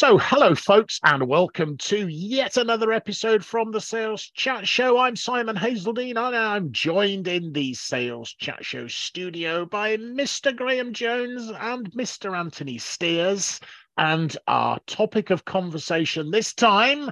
So, hello, folks, and welcome to yet another episode from the Sales Chat Show. I'm Simon Hazeldine, and I'm joined in the Sales Chat Show studio by Mr. Graham Jones and Mr. Anthony Steers. And our topic of conversation this time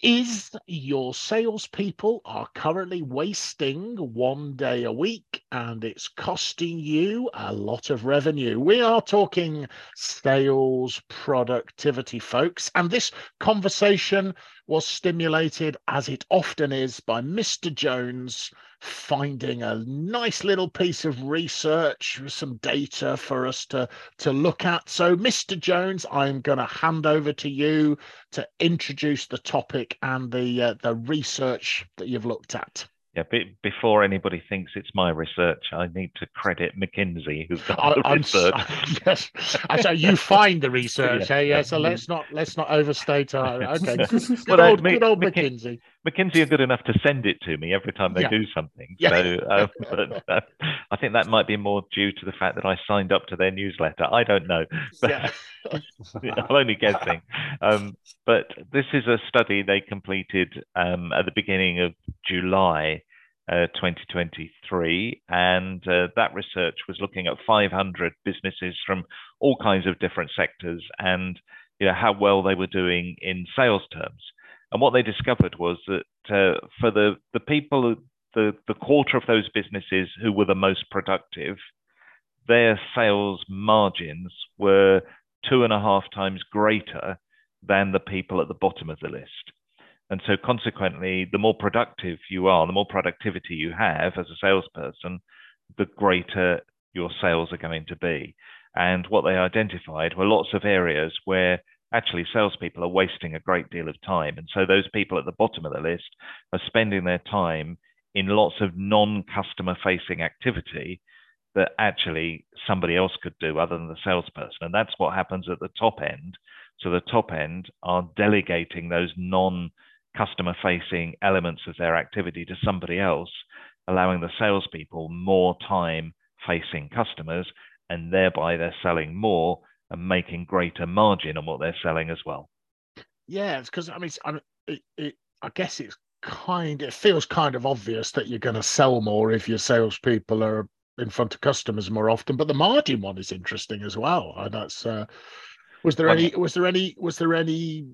is your salespeople are currently wasting one day a week and it's costing you a lot of revenue. We are talking sales productivity, folks. And this conversation was stimulated, as it often is, by Mr. Jones finding a nice little piece of research, with some data for us to, to look at. So, Mr. Jones, I'm going to hand over to you to introduce the topic and the uh, the research that you've looked at. Yeah, be, before anybody thinks it's my research, I need to credit McKinsey who's done I, the I'm, research. yes, so you find the research, yeah. Hey, yeah. So let's not let's not overstate our. Okay, good, well, old, good old McKinsey. McKinsey are good enough to send it to me every time they yeah. do something. Yeah. So, um, but uh, I think that might be more due to the fact that I signed up to their newsletter. I don't know, yeah. I'm only guessing. Um, but this is a study they completed um, at the beginning of July. Uh, 2023, and uh, that research was looking at 500 businesses from all kinds of different sectors and you know how well they were doing in sales terms. And what they discovered was that uh, for the, the people, the, the quarter of those businesses who were the most productive, their sales margins were two and a half times greater than the people at the bottom of the list. And so, consequently, the more productive you are, the more productivity you have as a salesperson, the greater your sales are going to be. And what they identified were lots of areas where actually salespeople are wasting a great deal of time. And so those people at the bottom of the list are spending their time in lots of non customer facing activity that actually somebody else could do other than the salesperson. And that's what happens at the top end. So the top end are delegating those non customer facing elements of their activity to somebody else, allowing the salespeople more time facing customers, and thereby they're selling more and making greater margin on what they're selling as well. Yeah, because I mean, I, it, it, I guess it's kind. It feels kind of obvious that you're going to sell more if your salespeople are in front of customers more often. But the margin one is interesting as well. And that's uh, was there any was there any was there any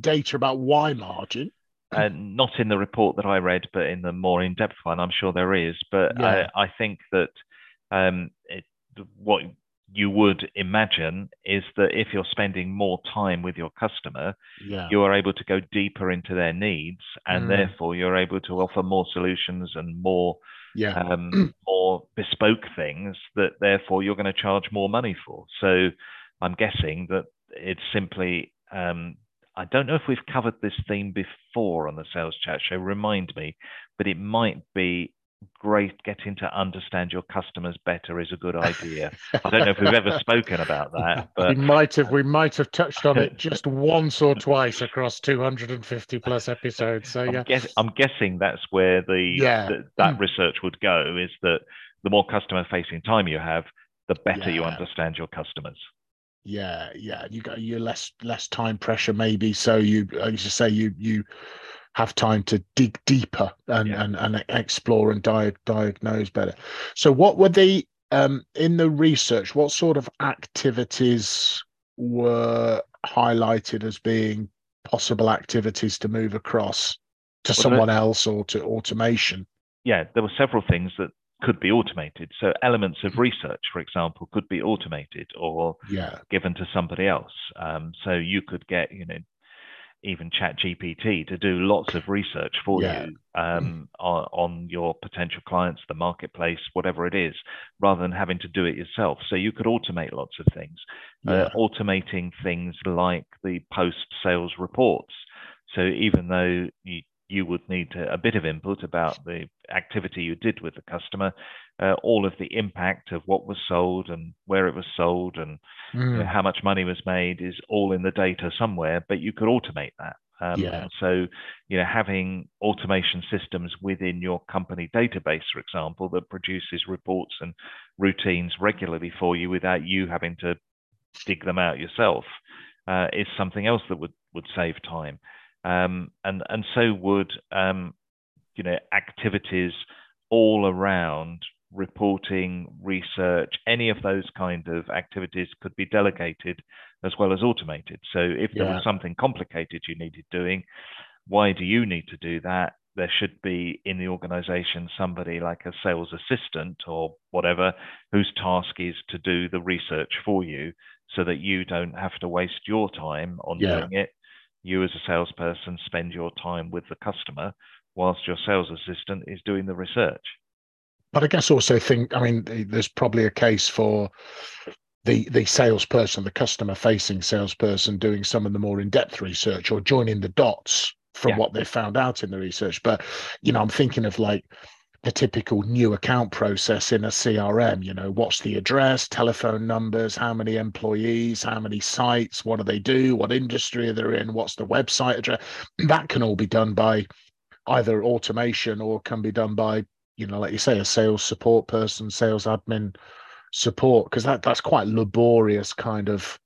data about why margin? Uh, not in the report that I read, but in the more in-depth one, I'm sure there is. But yeah. I, I think that um, it, what you would imagine is that if you're spending more time with your customer, yeah. you are able to go deeper into their needs, and mm. therefore you're able to offer more solutions and more yeah. um, more bespoke things that therefore you're going to charge more money for. So I'm guessing that it's simply um, I don't know if we've covered this theme before on the sales chat show. Remind me, but it might be great getting to understand your customers better is a good idea. I don't know if we've ever spoken about that, but we might have we might have touched on it just once or twice across 250 plus episodes. So yeah, I'm, guess, I'm guessing that's where the, yeah. that mm. research would go. Is that the more customer facing time you have, the better yeah. you understand your customers. Yeah, yeah, you got you less less time pressure maybe. So you, as you say, you you have time to dig deeper and yeah. and, and explore and di- diagnose better. So, what were the um, in the research? What sort of activities were highlighted as being possible activities to move across to well, someone else or to automation? Yeah, there were several things that could be automated. So elements of research, for example, could be automated or yeah. given to somebody else. Um, so you could get, you know, even ChatGPT to do lots of research for yeah. you um, on, on, your potential clients the marketplace whatever it is rather than having to do it yourself so you could automate lots of things uh, yeah. uh, automating things like the post sales reports so even though you you would need a bit of input about the activity you did with the customer, uh, all of the impact of what was sold and where it was sold and mm. you know, mm. how much money was made is all in the data somewhere, but you could automate that. Um, yeah. So, you know, having automation systems within your company database, for example, that produces reports and routines regularly for you without you having to dig them out yourself, uh, is something else that would would save time. Um, and and so would um, you know activities all around reporting, research, any of those kind of activities could be delegated as well as automated. So if there was something complicated you needed doing, why do you need to do that? There should be in the organization somebody like a sales assistant or whatever whose task is to do the research for you so that you don't have to waste your time on yeah. doing it. You, as a salesperson, spend your time with the customer whilst your sales assistant is doing the research. But I guess also think, I mean, there's probably a case for the the salesperson, the customer facing salesperson, doing some of the more in depth research or joining the dots from yeah. what they found out in the research. But you know, I'm thinking of like the typical new account process in a CRM. You know, what's the address, telephone numbers, how many employees, how many sites, what do they do, what industry are they're in, what's the website address. That can all be done by either automation or can be done by you know, like you say, a sales support person, sales admin support, because that that's quite laborious kind of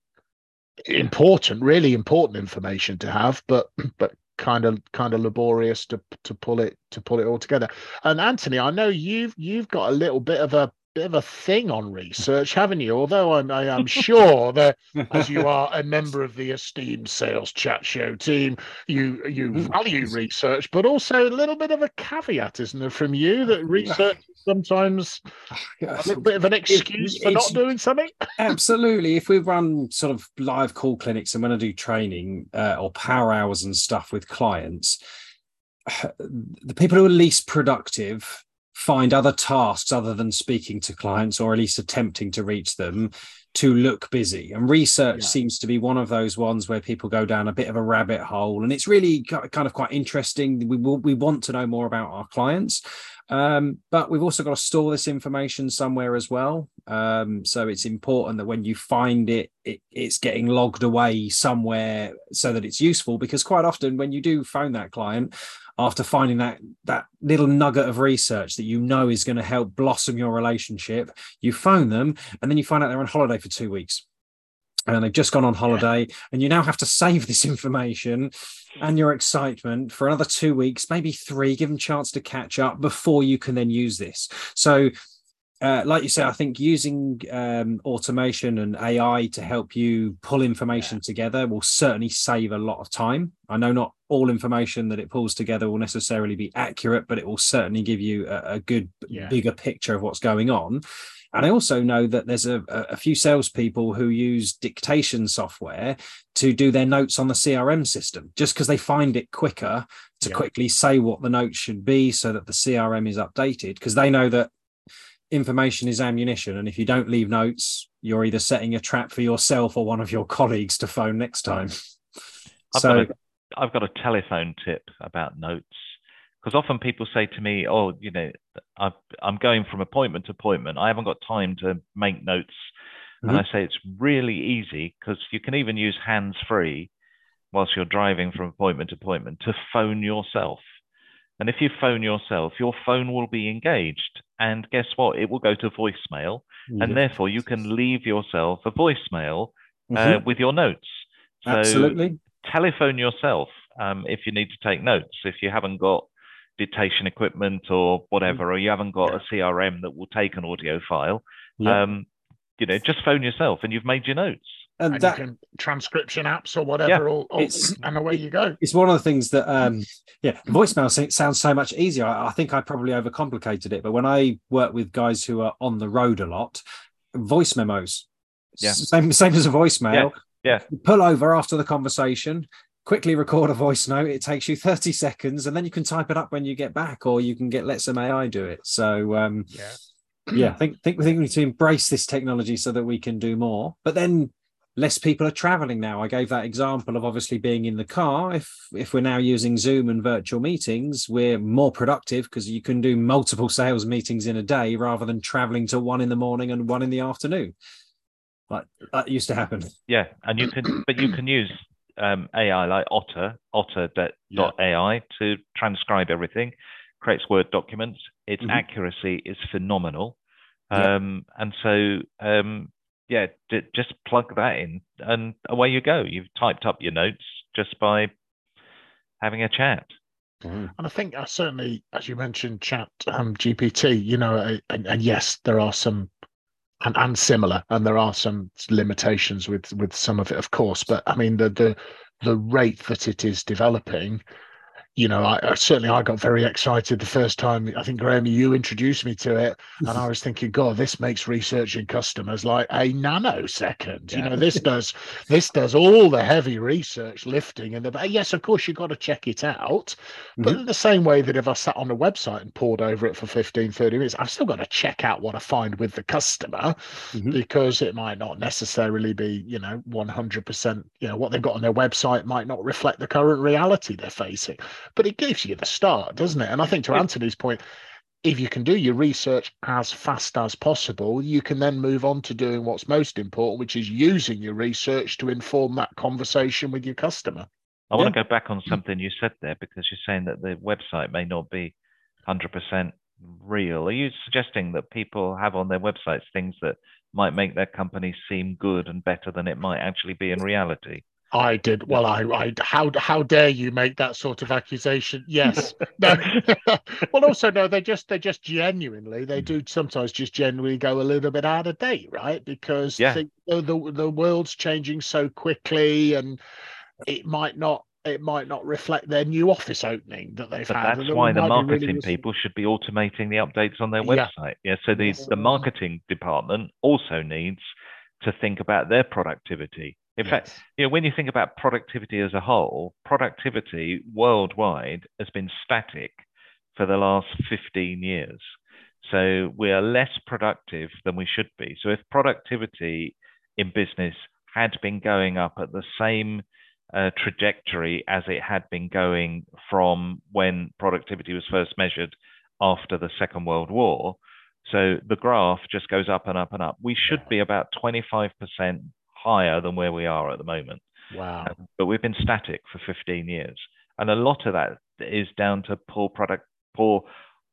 important, really important information to have, but but kind of kind of laborious to to pull it to pull it all together. And Anthony, I know you've you've got a little bit of a bit of a thing on research, haven't you? Although I'm, I am sure that as you are a member of the esteemed sales chat show team, you you mm. value research, but also a little bit of a caveat, isn't there, from you that research is sometimes a little bit of an excuse it, for not doing something? absolutely. If we run sort of live call clinics and when I do training uh, or power hours and stuff with clients, the people who are least productive find other tasks other than speaking to clients or at least attempting to reach them to look busy. And research yeah. seems to be one of those ones where people go down a bit of a rabbit hole and it's really kind of quite interesting. We will, we want to know more about our clients um, but we've also got to store this information somewhere as well. Um, so it's important that when you find it, it it's getting logged away somewhere so that it's useful because quite often when you do phone that client after finding that that little nugget of research that you know is going to help blossom your relationship you phone them and then you find out they're on holiday for two weeks and they've just gone on holiday yeah. and you now have to save this information and your excitement for another two weeks maybe three give them chance to catch up before you can then use this so uh, like you say, I think using um, automation and AI to help you pull information yeah. together will certainly save a lot of time. I know not all information that it pulls together will necessarily be accurate, but it will certainly give you a, a good, yeah. bigger picture of what's going on. And I also know that there's a, a few salespeople who use dictation software to do their notes on the CRM system just because they find it quicker to yeah. quickly say what the notes should be so that the CRM is updated because they know that information is ammunition. And if you don't leave notes, you're either setting a trap for yourself or one of your colleagues to phone next time. I've so, got a, I've got a telephone tip about notes because often people say to me, "Oh, you know, i am going from appointment to appointment. I haven't got time to make notes." Mm-hmm. And I say it's really easy because you can even use hands free whilst you're driving from appointment to appointment to phone yourself. And if you phone yourself, your phone will be engaged. And guess what? It will go to voicemail. And therefore, you can leave yourself a voicemail uh, mm-hmm. with your notes. So Absolutely. telephone yourself um, if you need to take notes. If you haven't got dictation equipment or whatever, or you haven't got a CRM that will take an audio file, yeah. um, you know, just phone yourself and you've made your notes and, and that can, transcription apps or whatever, yeah, or, or, and away you go. It's one of the things that, um, yeah, voicemail sounds so much easier. I, I think I probably overcomplicated it, but when I work with guys who are on the road a lot, voice memos, yeah, same same as a voicemail. Yeah, yeah. pull over after the conversation, quickly record a voice note. It takes you 30 seconds and then you can type it up when you get back, or you can get let some AI do it. So um yeah. yeah, I think think we think we need to embrace this technology so that we can do more. But then less people are traveling now. I gave that example of obviously being in the car. If if we're now using Zoom and virtual meetings, we're more productive because you can do multiple sales meetings in a day rather than traveling to one in the morning and one in the afternoon. Like that used to happen. Yeah, and you can, but you can use um, AI like Otter, Otter.ai yeah. to transcribe everything, creates Word documents. Its mm-hmm. accuracy is phenomenal. Um, yeah. And so um, yeah, d- just plug that in and away you go. You've typed up your notes just by having a chat. Mm-hmm. And I think I certainly, as you mentioned, Chat um, GPT, you know, uh, and, and, yes, there are some, and, and similar, and there are some limitations with with some of it, of course. But I mean, the the the rate that it is developing you know, I, I, certainly I got very excited the first time. I think Graham, you introduced me to it, and I was thinking, God, this makes researching customers like a nanosecond. Yeah. You know, this does this does all the heavy research lifting, and the yes, of course, you've got to check it out. But mm-hmm. in the same way that if I sat on a website and poured over it for 15, 30 minutes, I've still got to check out what I find with the customer mm-hmm. because it might not necessarily be, you know, 100%, you know, what they've got on their website might not reflect the current reality they're facing but it gives you the start, doesn't it? And I think to Anthony's point, if you can do your research as fast as possible, you can then move on to doing what's most important, which is using your research to inform that conversation with your customer. I yeah. want to go back on something you said there because you're saying that the website may not be 100% real. Are you suggesting that people have on their websites things that might make their company seem good and better than it might actually be in reality? I did. Well, I, I, how, how dare you make that sort of accusation? Yes. no. well, also, no, they just, they just genuinely, they do sometimes just genuinely go a little bit out of date, right? Because yeah. the, the, the world's changing so quickly and it might not, it might not reflect their new office opening that they've but had. That's why the marketing really people should be automating the updates on their website. Yeah. yeah so the, the marketing department also needs to think about their productivity in yes. fact, you know, when you think about productivity as a whole, productivity worldwide has been static for the last 15 years. So we are less productive than we should be. So if productivity in business had been going up at the same uh, trajectory as it had been going from when productivity was first measured after the Second World War, so the graph just goes up and up and up. We should be about 25% higher than where we are at the moment. Wow. Um, but we've been static for 15 years. And a lot of that is down to poor product, poor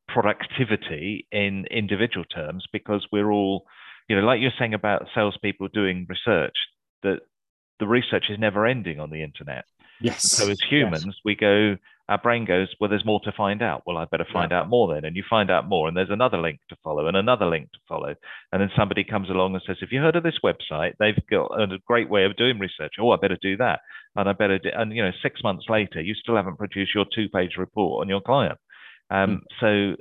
productivity in individual terms because we're all, you know, like you're saying about salespeople doing research, that the research is never ending on the internet. Yes. So as humans, yes. we go, our brain goes, well, there's more to find out. Well, I better find yeah. out more then. And you find out more, and there's another link to follow, and another link to follow. And then somebody comes along and says, "Have you heard of this website? They've got a great way of doing research. Oh, I better do that." And I better, do, and you know, six months later, you still haven't produced your two-page report on your client. Um, mm.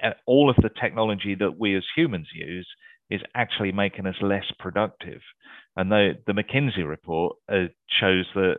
So all of the technology that we as humans use is actually making us less productive. And the, the McKinsey report uh, shows that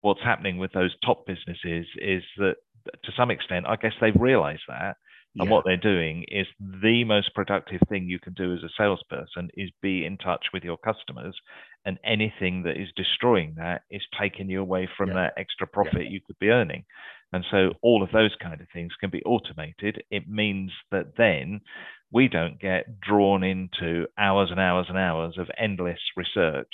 what's happening with those top businesses is that to some extent, I guess they've realized that. And yeah. what they're doing is the most productive thing you can do as a salesperson is be in touch with your customers. And anything that is destroying that is taking you away from yeah. that extra profit yeah. you could be earning. And so all of those kind of things can be automated. It means that then we don't get drawn into hours and hours and hours of endless research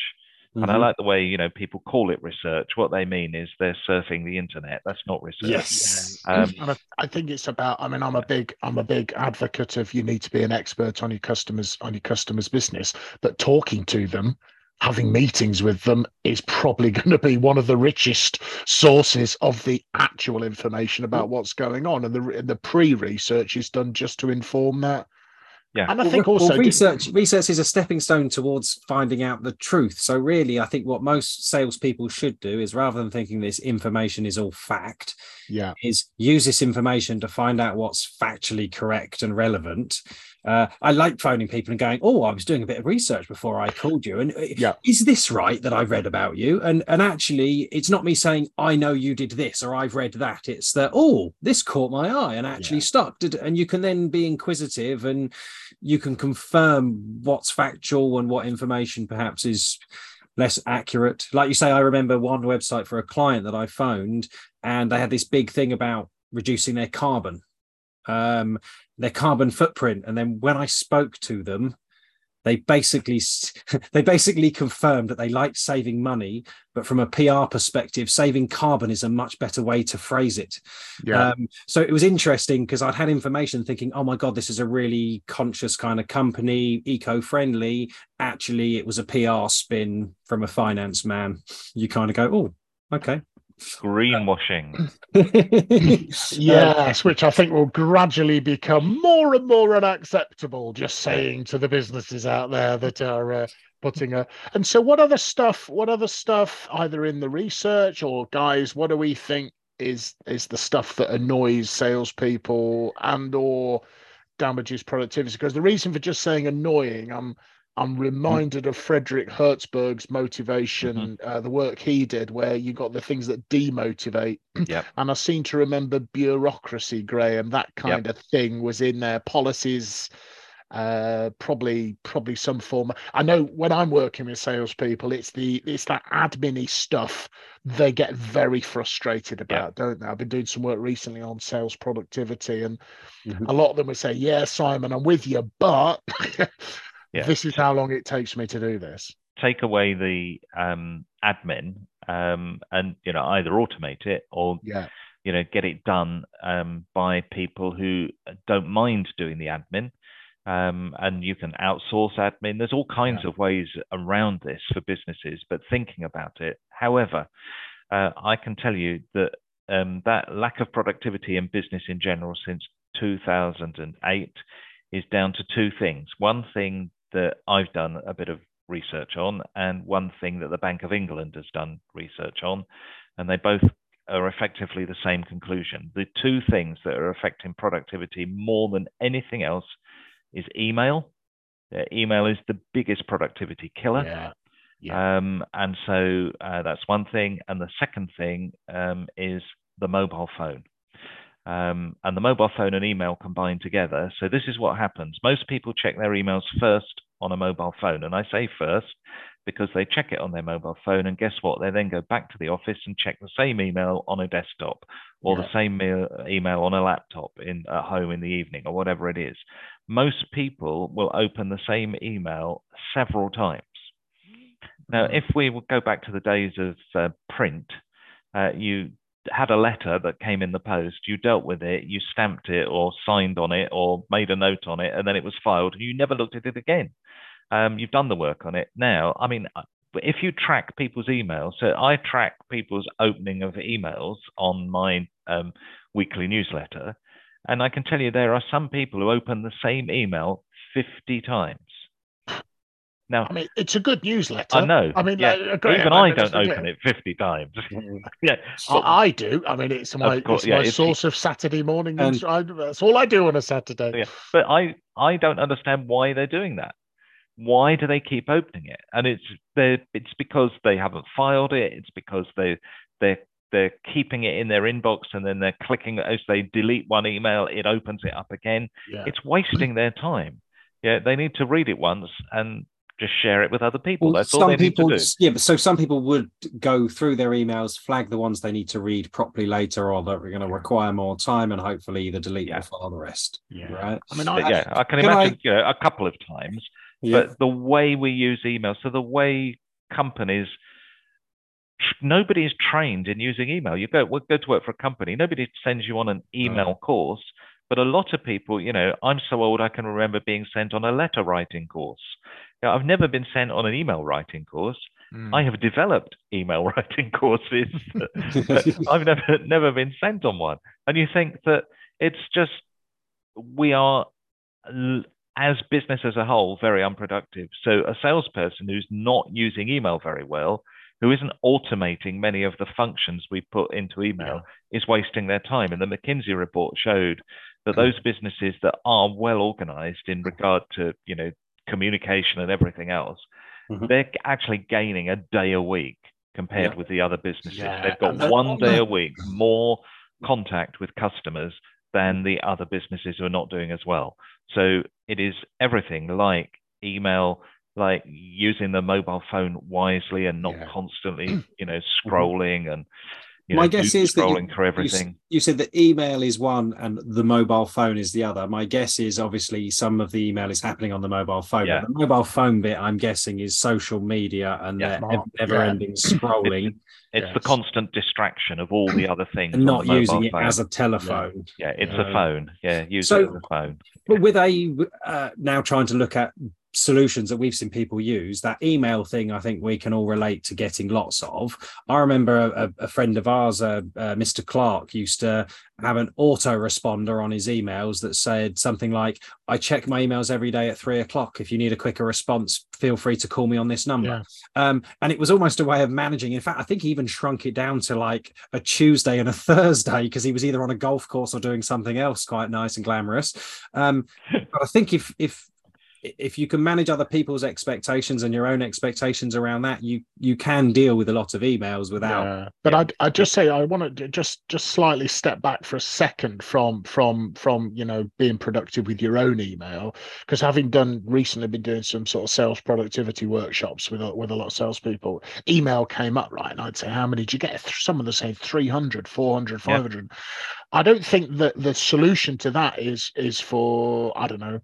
Mm-hmm. And I mm-hmm. like the way you know people call it research. What they mean is they're surfing the internet. That's not research. Yes, um, and I, I, think it's about. I mean, I'm a big I'm a big advocate of you need to be an expert on your customers on your customers' business, but talking to them. Having meetings with them is probably going to be one of the richest sources of the actual information about what's going on, and the the pre-research is done just to inform that yeah, and I think well, also well, research research is a stepping stone towards finding out the truth. So really, I think what most salespeople should do is rather than thinking this information is all fact, yeah, is use this information to find out what's factually correct and relevant, uh, I like phoning people and going, "Oh, I was doing a bit of research before I called you, and uh, yeah. is this right that I've read about you?" And and actually, it's not me saying I know you did this or I've read that. It's that oh, this caught my eye and actually yeah. stuck. And you can then be inquisitive and you can confirm what's factual and what information perhaps is less accurate. Like you say, I remember one website for a client that I phoned, and they had this big thing about reducing their carbon, um, their carbon footprint. And then when I spoke to them, they basically they basically confirmed that they liked saving money, but from a PR perspective, saving carbon is a much better way to phrase it. Yeah. Um, so it was interesting because I'd had information thinking, oh my god, this is a really conscious kind of company, eco-friendly. Actually, it was a PR spin from a finance man. You kind of go, oh, okay, greenwashing. yes, which I think will gradually become more and more unacceptable. Just saying to the businesses out there that are uh, putting a. And so, what other stuff? What other stuff? Either in the research or guys, what do we think is is the stuff that annoys salespeople and or damages productivity? Because the reason for just saying annoying, I'm I'm mm-hmm. reminded of Frederick Herzberg's motivation, mm-hmm. uh, the work he did, where you got the things that demotivate. Yep. And I seem to remember bureaucracy, Graham, that kind yep. of thing was in there. Policies, uh, probably probably some form. I know when I'm working with salespeople, it's the it's that admin stuff they get very frustrated about, don't they? I've been doing some work recently on sales productivity, and mm-hmm. a lot of them would say, "Yeah, Simon, I'm with you, but." yeah. this is how long it takes me to do this. Take away the um, admin um, and you know either automate it or yeah. you know get it done um, by people who don't mind doing the admin. Um, and you can outsource admin. There's all kinds yeah. of ways around this for businesses, but thinking about it. However, uh, I can tell you that um, that lack of productivity in business in general since 2008 is down to two things. One thing that I've done a bit of research on, and one thing that the Bank of England has done research on, and they both are effectively the same conclusion. The two things that are affecting productivity more than anything else is email. Uh, email is the biggest productivity killer. Yeah. Yeah. Um, and so uh, that's one thing. And the second thing um, is the mobile phone um, and the mobile phone and email combined together. So this is what happens. Most people check their emails first on a mobile phone. And I say first because they check it on their mobile phone. And guess what? They then go back to the office and check the same email on a desktop or yeah. the same email on a laptop in at home in the evening or whatever it is. Most people will open the same email several times. Now, if we go back to the days of uh, print, uh, you had a letter that came in the post, you dealt with it, you stamped it or signed on it or made a note on it, and then it was filed, and you never looked at it again. Um, you've done the work on it. Now, I mean, uh, if you track people's emails, so I track people's opening of emails on my um, weekly newsletter, and I can tell you there are some people who open the same email 50 times. Now, I mean, it's a good newsletter. I know. I mean, yeah. like, even I, don't open it fifty times. Mm. yeah, I, I, do. I mean, it's my course, it's yeah, my it's, source of Saturday morning. And, that's all I do on a Saturday. Yeah, but I I don't understand why they're doing that. Why do they keep opening it? And it's they it's because they haven't filed it. It's because they they they're keeping it in their inbox and then they're clicking as they delete one email, it opens it up again. Yeah. It's wasting their time. Yeah, they need to read it once and just share it with other people. Well, That's all they people, need to do. Yeah, but so some people would go through their emails, flag the ones they need to read properly later, or that are going to require more time, and hopefully either delete yeah. or file the rest. Yeah, right. I mean, I, yeah, I can, can imagine I, you know a couple of times, yeah. but the way we use email, so the way companies nobody is trained in using email. You go go to work for a company, nobody sends you on an email course. But a lot of people, you know, I'm so old I can remember being sent on a letter writing course. I've never been sent on an email writing course. Mm. I have developed email writing courses. I've never never been sent on one. And you think that it's just we are as business as a whole very unproductive. So a salesperson who's not using email very well, who isn't automating many of the functions we put into email, yeah. is wasting their time. And the McKinsey report showed that hmm. those businesses that are well organized in regard to you know communication and everything else, mm-hmm. they're actually gaining a day a week compared yeah. with the other businesses. Yeah. They've got one day a week more contact with customers than the other businesses who are not doing as well. So it is everything like email, like using the mobile phone wisely and not yeah. constantly, you know, scrolling and you know, my guess is scrolling that you, through everything. You, you, said that email is one and the mobile phone is the other. My guess is obviously some of the email is happening on the mobile phone. Yeah. the mobile phone bit, I'm guessing, is social media and yeah. never-ending yeah. scrolling. It's, it's yes. the constant distraction of all the other things. And not using it phone. as a telephone. Yeah, it's a phone. Yeah, use so, it as a phone. But with a uh, now trying to look at solutions that we've seen people use that email thing i think we can all relate to getting lots of. I remember a, a friend of ours uh, uh, mr clark used to have an autoresponder on his emails that said something like i check my emails every day at three o'clock. If you need a quicker response feel free to call me on this number. Yeah. um, and it was almost a way of managing. In fact i think he even shrunk it down to like a tuesday and a thursday because he was either on a golf course or doing something else quite nice and glamorous. Um, but i think if if if you can manage other people's expectations and your own expectations around that, you you can deal with a lot of emails without. Yeah. But yeah. I I just say I want to just just slightly step back for a second from from from you know being productive with your own email because having done recently been doing some sort of sales productivity workshops with with a lot of salespeople, email came up right, and I'd say how many did you get? Some of them say 300, 400, 500. Yeah. I don't think that the solution to that is is for I don't know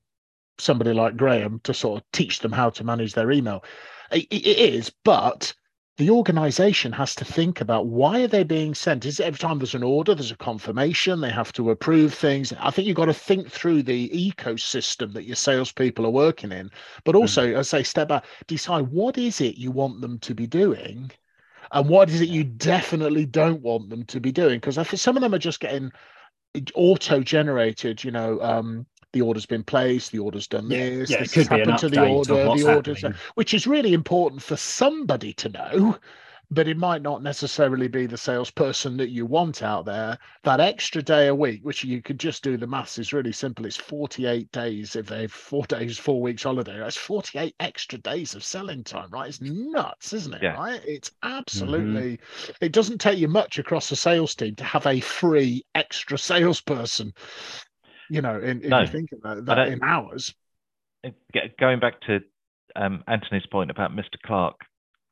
somebody like Graham to sort of teach them how to manage their email. it, it is, but the organization has to think about why are they being sent is every time there's an order there's a confirmation they have to approve things i think you've got to think through the ecosystem that your salespeople are working in but hmm. also mm. as i say step back decide what is it you want them to be doing and what is it you definitely don't want them to be doing because i think some of them are just getting auto generated you know um, the order's been placed, the order's done yeah, this, yeah, this has happened to the order, the order's, which is really important for somebody to know but it might not necessarily be the salesperson that you want out there. That extra day a week, which you could just do the maths, is really simple. It's 48 days if they've four days, four weeks holiday. That's 48 extra days of selling time, right? It's nuts, isn't it? Yeah. Right? It's absolutely, mm-hmm. it doesn't take you much across a sales team to have a free extra salesperson you know, in, in no, think about that in hours. Going back to um, Anthony's point about Mr. Clark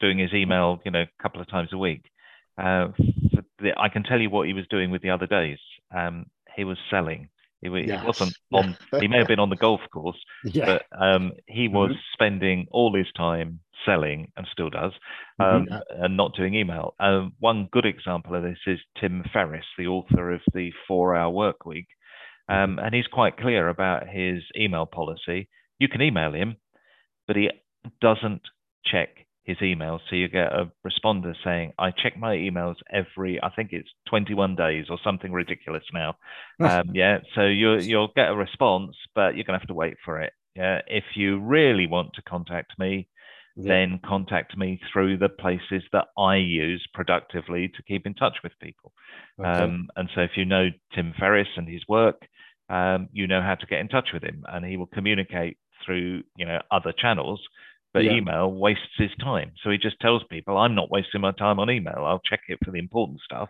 doing his email, you know, a couple of times a week, uh, the, I can tell you what he was doing with the other days. Um, he was selling. He, yes. he wasn't on. he may have been on the golf course, yeah. but um, he was mm-hmm. spending all his time selling and still does, mm-hmm. um, mm-hmm. and not doing email. Um, one good example of this is Tim Ferriss, the author of the Four Hour Work Week. Um, and he's quite clear about his email policy. You can email him, but he doesn't check his emails. So you get a responder saying, I check my emails every, I think it's 21 days or something ridiculous now. um, yeah. So you, you'll get a response, but you're going to have to wait for it. Yeah. If you really want to contact me, yeah. then contact me through the places that I use productively to keep in touch with people. Okay. Um, and so if you know Tim Ferriss and his work, um, you know how to get in touch with him, and he will communicate through you know other channels. But yeah. email wastes his time, so he just tells people, "I'm not wasting my time on email. I'll check it for the important stuff."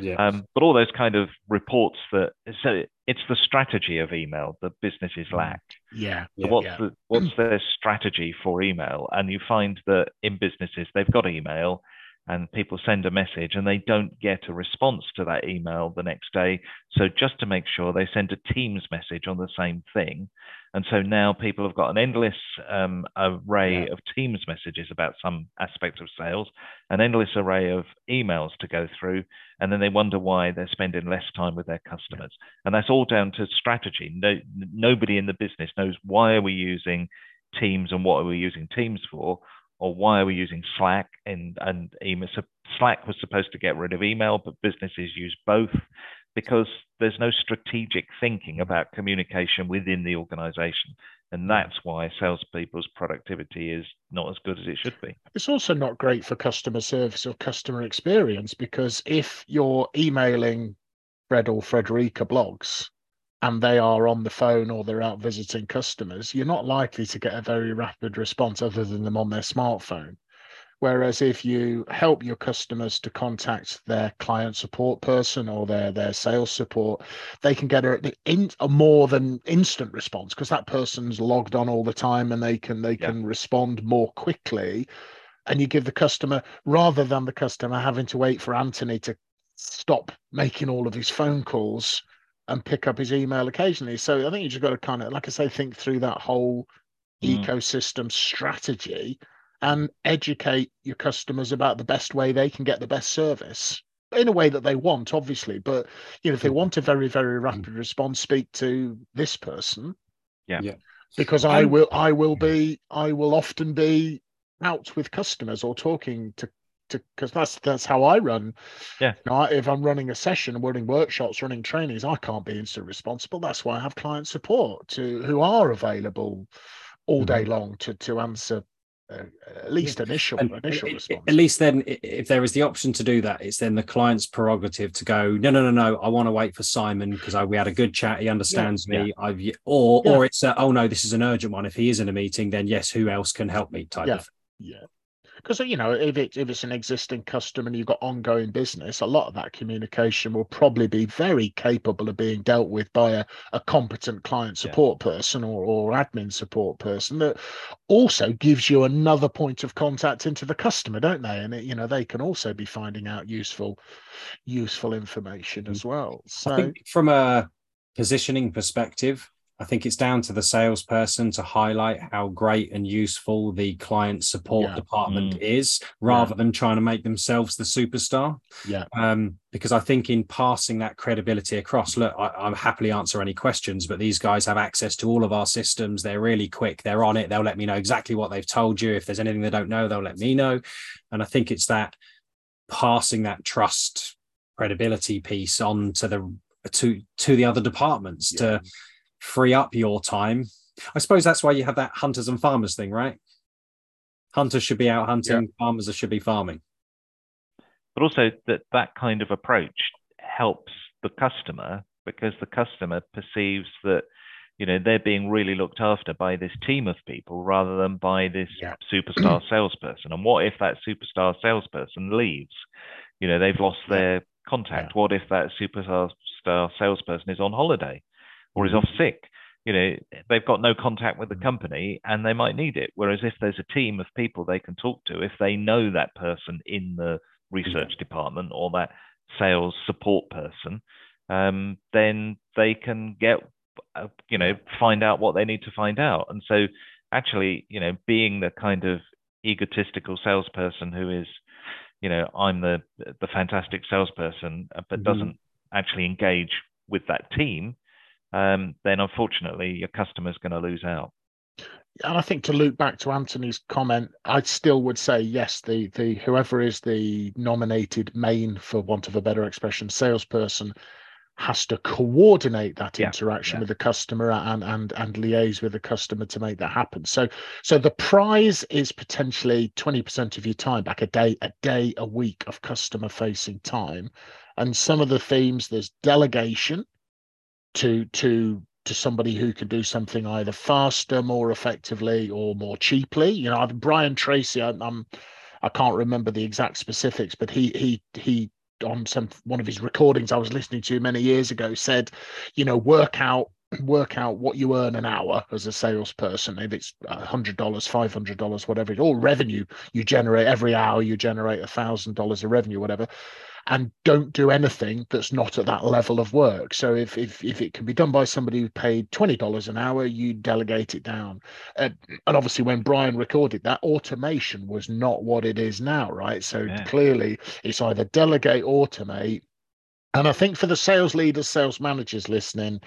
Yeah. Um, but all those kind of reports that so it's the strategy of email that businesses mm. lack. Yeah. So what's yeah. The, what's their strategy for email? And you find that in businesses they've got email and people send a message and they don't get a response to that email the next day. So just to make sure they send a Teams message on the same thing. And so now people have got an endless um, array yeah. of Teams messages about some aspect of sales, an endless array of emails to go through, and then they wonder why they're spending less time with their customers. Yeah. And that's all down to strategy. No, nobody in the business knows why are we using Teams and what are we using Teams for or why are we using Slack and, and email? So Slack was supposed to get rid of email, but businesses use both because there's no strategic thinking about communication within the organization. And that's why salespeople's productivity is not as good as it should be. It's also not great for customer service or customer experience because if you're emailing Fred or Frederica Bloggs and they are on the phone or they're out visiting customers, you're not likely to get a very rapid response other than them on their smartphone. Whereas if you help your customers to contact their client support person or their their sales support, they can get a, a more than instant response because that person's logged on all the time and they can they yeah. can respond more quickly. And you give the customer rather than the customer having to wait for Anthony to stop making all of his phone calls and pick up his email occasionally. So I think you just got to kind of, like I say, think through that whole mm. ecosystem strategy and educate your customers about the best way they can get the best service in a way that they want, obviously. But you know, if they want a very, very mm. rapid response, speak to this person. Yeah. yeah. Because I will I will be I will often be out with customers or talking to because that's that's how I run. Yeah. You know, if I'm running a session, running workshops, running trainings, I can't be instant responsible. That's why I have client support to who are available all day mm-hmm. long to to answer uh, at least initial and initial response. At least then, if there is the option to do that, it's then the client's prerogative to go. No, no, no, no. I want to wait for Simon because we had a good chat. He understands yeah, me. Yeah. I've or yeah. or it's a, oh no, this is an urgent one. If he is in a meeting, then yes, who else can help me? Type yeah. of. Yeah because you know if it if it's an existing customer and you've got ongoing business a lot of that communication will probably be very capable of being dealt with by a, a competent client support yeah. person or, or admin support person that also gives you another point of contact into the customer don't they? And it, you know they can also be finding out useful useful information as mm. well. So from a positioning perspective I think it's down to the salesperson to highlight how great and useful the client support yeah. department mm. is, rather yeah. than trying to make themselves the superstar. Yeah. Um, because I think in passing that credibility across, look, I, I'll happily answer any questions, but these guys have access to all of our systems. They're really quick. They're on it. They'll let me know exactly what they've told you. If there's anything they don't know, they'll let me know. And I think it's that passing that trust credibility piece on to the to to the other departments yeah. to free up your time. I suppose that's why you have that hunters and farmers thing, right? Hunters should be out hunting, yeah. farmers should be farming. But also that that kind of approach helps the customer because the customer perceives that you know they're being really looked after by this team of people rather than by this yeah. superstar salesperson. And what if that superstar salesperson leaves? You know they've lost their contact. Yeah. What if that superstar salesperson is on holiday? Or is off sick, you know, they've got no contact with the mm. company and they might need it. Whereas if there's a team of people they can talk to, if they know that person in the research department or that sales support person, um, then they can get, uh, you know, find out what they need to find out. And so, actually, you know, being the kind of egotistical salesperson who is, you know, I'm the the fantastic salesperson, uh, but mm-hmm. doesn't actually engage with that team, um, then unfortunately your customer's going to lose out. And I think to loop back to Anthony's comment, I still would say yes. The the whoever is the nominated main, for want of a better expression, salesperson has to coordinate that yeah, interaction yeah. with the customer and and and liaise with the customer to make that happen. So so the prize is potentially 20% of your time back a day, a day, a week of customer facing time. And some of the themes there's delegation, to to to somebody who can do something either faster, more effectively, or more cheaply. You know, Brian Tracy, I, I'm I can't remember the exact specifics, but he he he on some one of his recordings I was listening to many years ago said, you know, work out work out what you earn an hour as a salesperson if it's a hundred dollars five hundred dollars whatever all revenue you generate every hour you generate a thousand dollars of revenue whatever and don't do anything that's not at that level of work. So if if, if it can be done by somebody who paid twenty dollars an hour, you delegate it down. Uh, and obviously, when Brian recorded that, automation was not what it is now, right? So yeah. clearly, it's either delegate, automate. And I think for the sales leaders, sales managers listening,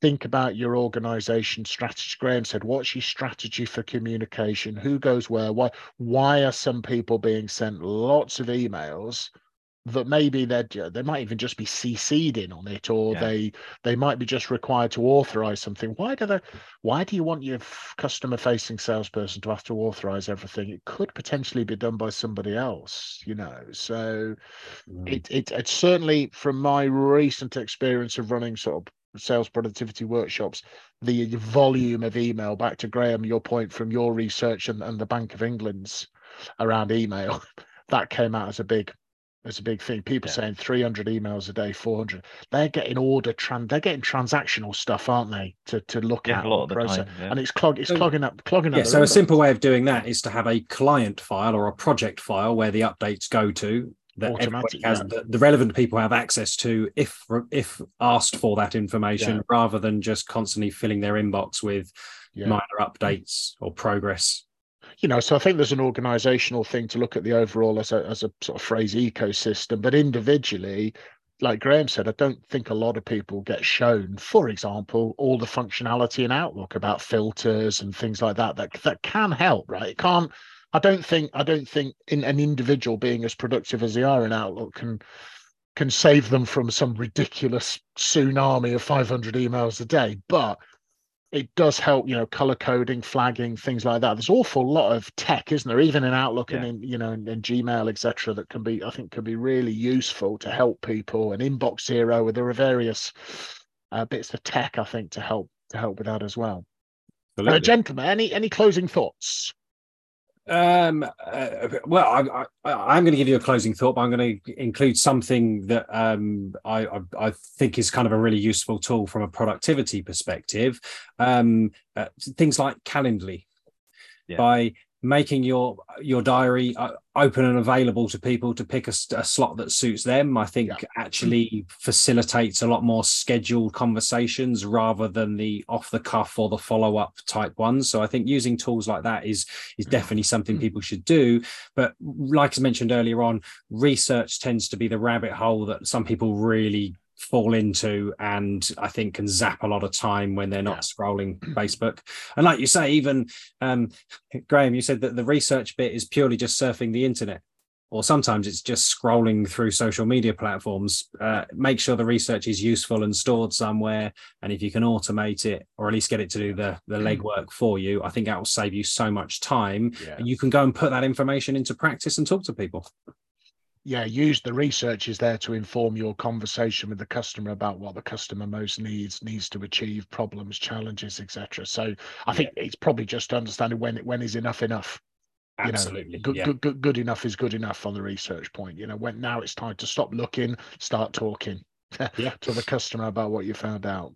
think about your organization strategy. Graham said, what's your strategy for communication? Who goes where? Why why are some people being sent lots of emails that maybe they they might even just be CC'd in on it, or yeah. they they might be just required to authorize something. Why do they? Why do you want your customer facing salesperson to have to authorize everything? It could potentially be done by somebody else, you know. So mm. it, it it's certainly from my recent experience of running sort of sales productivity workshops, the volume of email back to Graham, your point from your research and, and the Bank of England's around email, that came out as a big as a big thing. People yeah. saying 300 emails a day, 400. They're getting order tran. They're getting transactional stuff, aren't they? To to look yeah, at a lot of the process, time, yeah. and it's clog. It's so, clogging up. Clogging yeah, up. So a simple way of doing that is to have a client file or a project file where the updates go to that Automatic, has, the, the, relevant people have access to if if asked for that information, rather than just constantly filling their inbox with minor updates or progress you know, so I think there's an organizational thing to look at the overall as a as a sort of phrase ecosystem, but individually, like Graham said, I don't think a lot of people get shown, for example, all the functionality in Outlook about filters and things like that that that can help, right? It can't. I don't think I don't think in an individual being as productive as they are in Outlook can can save them from some ridiculous tsunami of 500 emails a day, but it does help, you know, color coding, flagging, things like that. There's an awful lot of tech, isn't there? Even in Outlook yeah. and in, you know, in, in Gmail, etc., that can be, I think, can be really useful to help people. And Inbox Zero, where there are various uh, bits of tech, I think, to help to help with that as well. Uh, gentlemen, any any closing thoughts? Um, uh, well, I, I, am going to give you a closing thought, but I'm going to include something that um, I, I, I, think is kind of a really useful tool from a productivity perspective. Um, uh, things like Calendly. Yeah. By making your your diary uh, open and available to people to pick a, a slot that suits them i think yeah. actually facilitates a lot more scheduled conversations rather than the off the cuff or the follow up type ones. So i think using tools like that is is definitely something people should do. But like i mentioned earlier on research tends to be the rabbit hole that some people really fall into and I think can zap a lot of time when they're not yeah. scrolling Facebook. And like you say, even um, Graham, you said that the research bit is purely just surfing the internet, or sometimes it's just scrolling through social media platforms. Uh, make sure the research is useful and stored somewhere. And if you can automate it or at least get it to do the, the mm. legwork for you, I think that will save you so much time. Yeah. And you can go and put that information into practice and talk to people yeah, use the research is there to inform your conversation with the customer about what the customer most needs, needs to achieve, problems, challenges, etc. So I think it's probably just understanding when when is enough enough. Absolutely. You know, good, yeah. good, good, good enough is good enough on the research point. You know, when now it's time to stop looking, start talking yeah. to the customer about what you found out.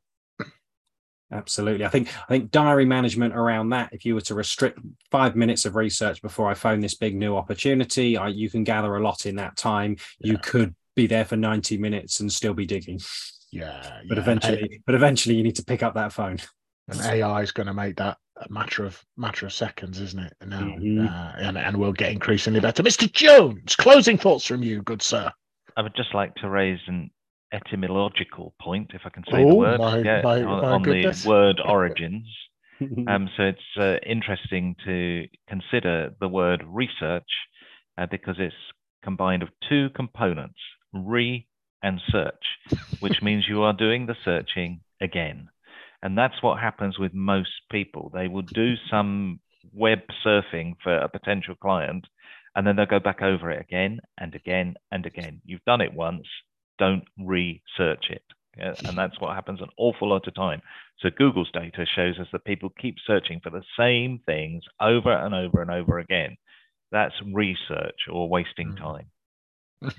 Absolutely. I think I think diary management around that, if you were to restrict five minutes of research before I phone this big new opportunity, I, you can gather a lot in that time. Yeah. You could be there for 90 minutes and still be digging. Yeah. But yeah. eventually, but eventually you need to pick up that phone. And AI is going to make that a matter of matter of seconds, isn't it? Now, mm-hmm. uh, and and we'll get increasingly better. Mr. Jones, closing thoughts from you, good sir. I would just like to raise an etymological point, if I can say oh, the word, my, yeah, my, on, my on the word origins. um, so it's uh, interesting to consider the word research uh, because it's combined of two components, re and search, which means you are doing the searching again. And that's what happens with most people. They will do some web surfing for a potential client and then they'll go back over it again and again and again. You've done it once, don't research it. And that's what happens an awful lot of time. So Google's data shows us that people keep searching for the same things over and over and over again. That's research or wasting hmm. time.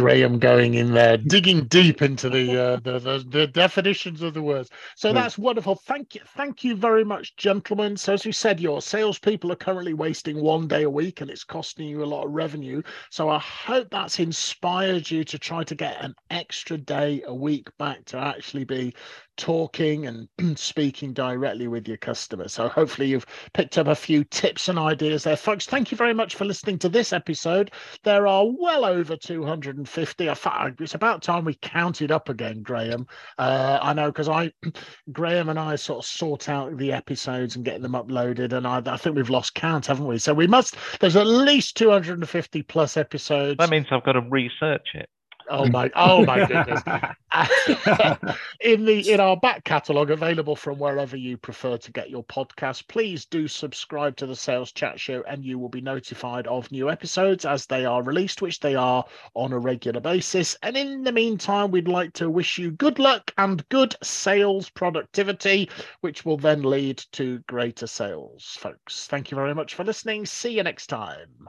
Graham going in there, digging deep into the, uh, the, the, the definitions of the words. So that's wonderful. Thank you, thank you very much, gentlemen. So as you said, your salespeople are currently wasting one day a week, and it's costing you a lot of revenue. So I hope that's inspired you to try to get an extra day a week back to actually be talking and speaking directly with your customer. So hopefully you've picked up a few tips and ideas there, folks. Thank you very much for listening to this episode. There are well over 250. It's about time we counted up again, Graham. Uh, I know because I, Graham and I sort of sort out the episodes and get them uploaded, and I, I think we've lost count, haven't we? So we must. There's at least 250 plus episodes. That means I've got to research it. Oh my! Oh my goodness! in the in our back catalogue, available from wherever you prefer to get your podcast, please do subscribe to the Sales Chat Show, and you will be notified of new episodes as they are released, which they are on a regular basis. And in the meantime, we'd like to wish you good luck and good sales productivity, which will then lead to greater sales, folks. Thank you very much for listening. See you next time.